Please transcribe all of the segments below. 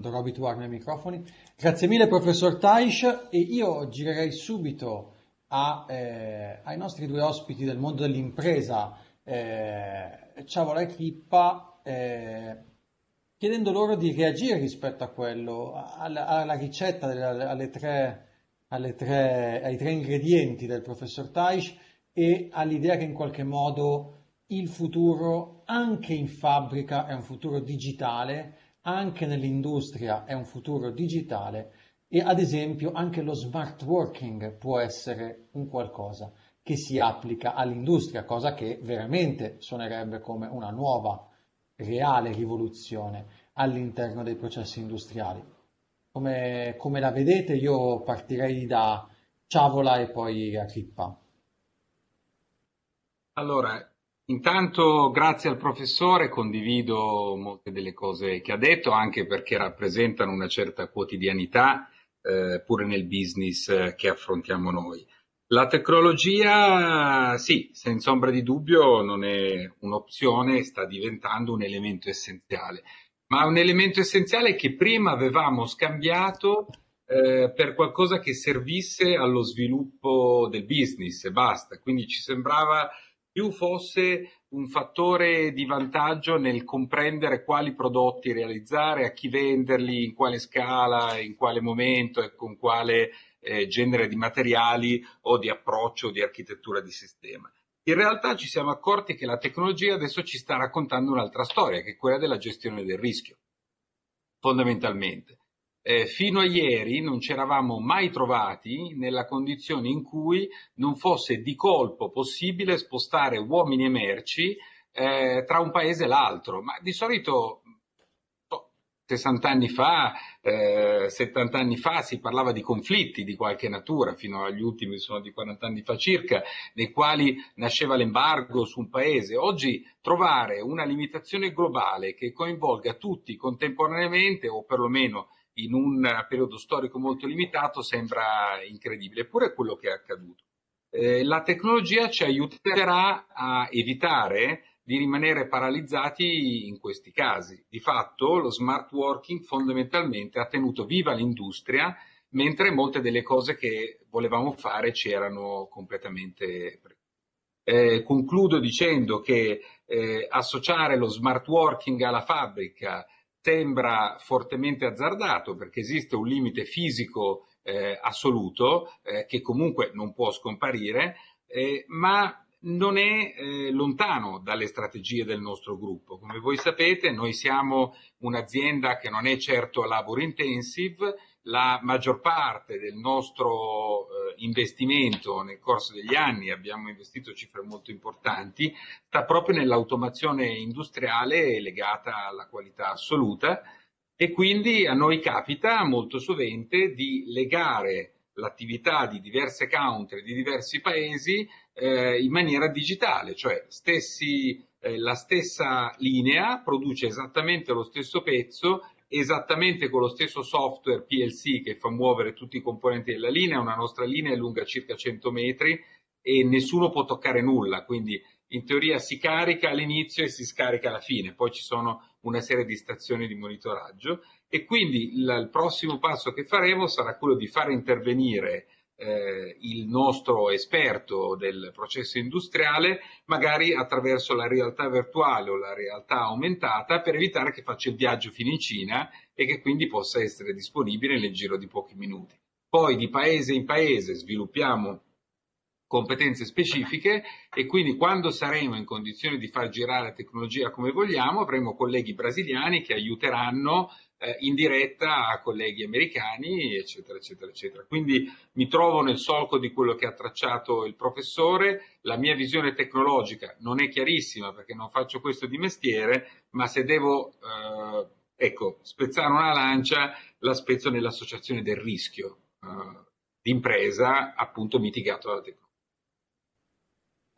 dovrò abituarmi ai microfoni. Grazie mille professor Taish e io girerei subito a, eh, ai nostri due ospiti del mondo dell'impresa, eh, Ciavola e Crippa, eh, chiedendo loro di reagire rispetto a quello, alla, alla ricetta, delle, alle tre, alle tre, ai tre ingredienti del professor Taish e all'idea che in qualche modo il futuro anche in fabbrica è un futuro digitale, anche nell'industria è un futuro digitale e ad esempio anche lo smart working può essere un qualcosa che si applica all'industria, cosa che veramente suonerebbe come una nuova, reale rivoluzione all'interno dei processi industriali. Come, come la vedete io partirei da Ciavola e poi a Crippa. Allora, Intanto grazie al professore, condivido molte delle cose che ha detto, anche perché rappresentano una certa quotidianità eh, pure nel business eh, che affrontiamo noi. La tecnologia, sì, senza ombra di dubbio non è un'opzione, sta diventando un elemento essenziale, ma un elemento essenziale che prima avevamo scambiato eh, per qualcosa che servisse allo sviluppo del business e basta. Quindi ci sembrava più fosse un fattore di vantaggio nel comprendere quali prodotti realizzare, a chi venderli, in quale scala, in quale momento e con quale eh, genere di materiali o di approccio o di architettura di sistema. In realtà ci siamo accorti che la tecnologia adesso ci sta raccontando un'altra storia, che è quella della gestione del rischio, fondamentalmente eh, fino a ieri non ci eravamo mai trovati nella condizione in cui non fosse di colpo possibile spostare uomini e merci eh, tra un paese e l'altro, ma di solito 60 anni fa, eh, 70 anni fa si parlava di conflitti di qualche natura, fino agli ultimi sono di 40 anni fa circa, nei quali nasceva l'embargo su un paese. Oggi trovare una limitazione globale che coinvolga tutti contemporaneamente o perlomeno in un periodo storico molto limitato sembra incredibile, eppure è quello che è accaduto. Eh, la tecnologia ci aiuterà a evitare di rimanere paralizzati in questi casi. Di fatto lo smart working fondamentalmente ha tenuto viva l'industria mentre molte delle cose che volevamo fare ci erano completamente eh, concludo dicendo che eh, associare lo smart working alla fabbrica sembra fortemente azzardato perché esiste un limite fisico eh, assoluto eh, che comunque non può scomparire, eh, ma non è eh, lontano dalle strategie del nostro gruppo. Come voi sapete, noi siamo un'azienda che non è certo labor intensive, la maggior parte del nostro eh, investimento nel corso degli anni, abbiamo investito cifre molto importanti, sta proprio nell'automazione industriale legata alla qualità assoluta e quindi a noi capita molto sovente di legare l'attività di diverse country, di diversi paesi eh, in maniera digitale, cioè stessi, eh, la stessa linea produce esattamente lo stesso pezzo esattamente con lo stesso software PLC che fa muovere tutti i componenti della linea, una nostra linea è lunga circa 100 metri e nessuno può toccare nulla, quindi in teoria si carica all'inizio e si scarica alla fine, poi ci sono una serie di stazioni di monitoraggio e quindi il, prossimo passo che faremo sarà quello di fare intervenire eh, il nostro esperto del processo industriale, magari attraverso la realtà virtuale o la realtà aumentata, per evitare che faccia il viaggio fino in Cina e che quindi possa essere disponibile nel giro di pochi minuti. Poi di paese in paese sviluppiamo competenze specifiche e quindi quando saremo in condizione di far girare la tecnologia come vogliamo avremo colleghi brasiliani che aiuteranno eh, in diretta a colleghi americani, eccetera, eccetera, eccetera. Quindi mi trovo nel solco di quello che ha tracciato il professore. La mia visione tecnologica non è chiarissima perché non faccio questo di mestiere, ma se devo, eh, ecco, spezzare una lancia, la spezzo nell'associazione del rischio eh, d'impresa, appunto mitigato dalla tecnologia.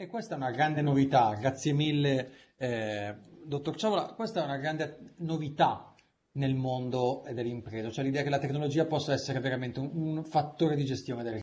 E questa è una grande novità, grazie mille, eh, dottor Ciavola, questa è una grande novità nel mondo dell'impresa, cioè l'idea che la tecnologia possa essere veramente un, un fattore di gestione del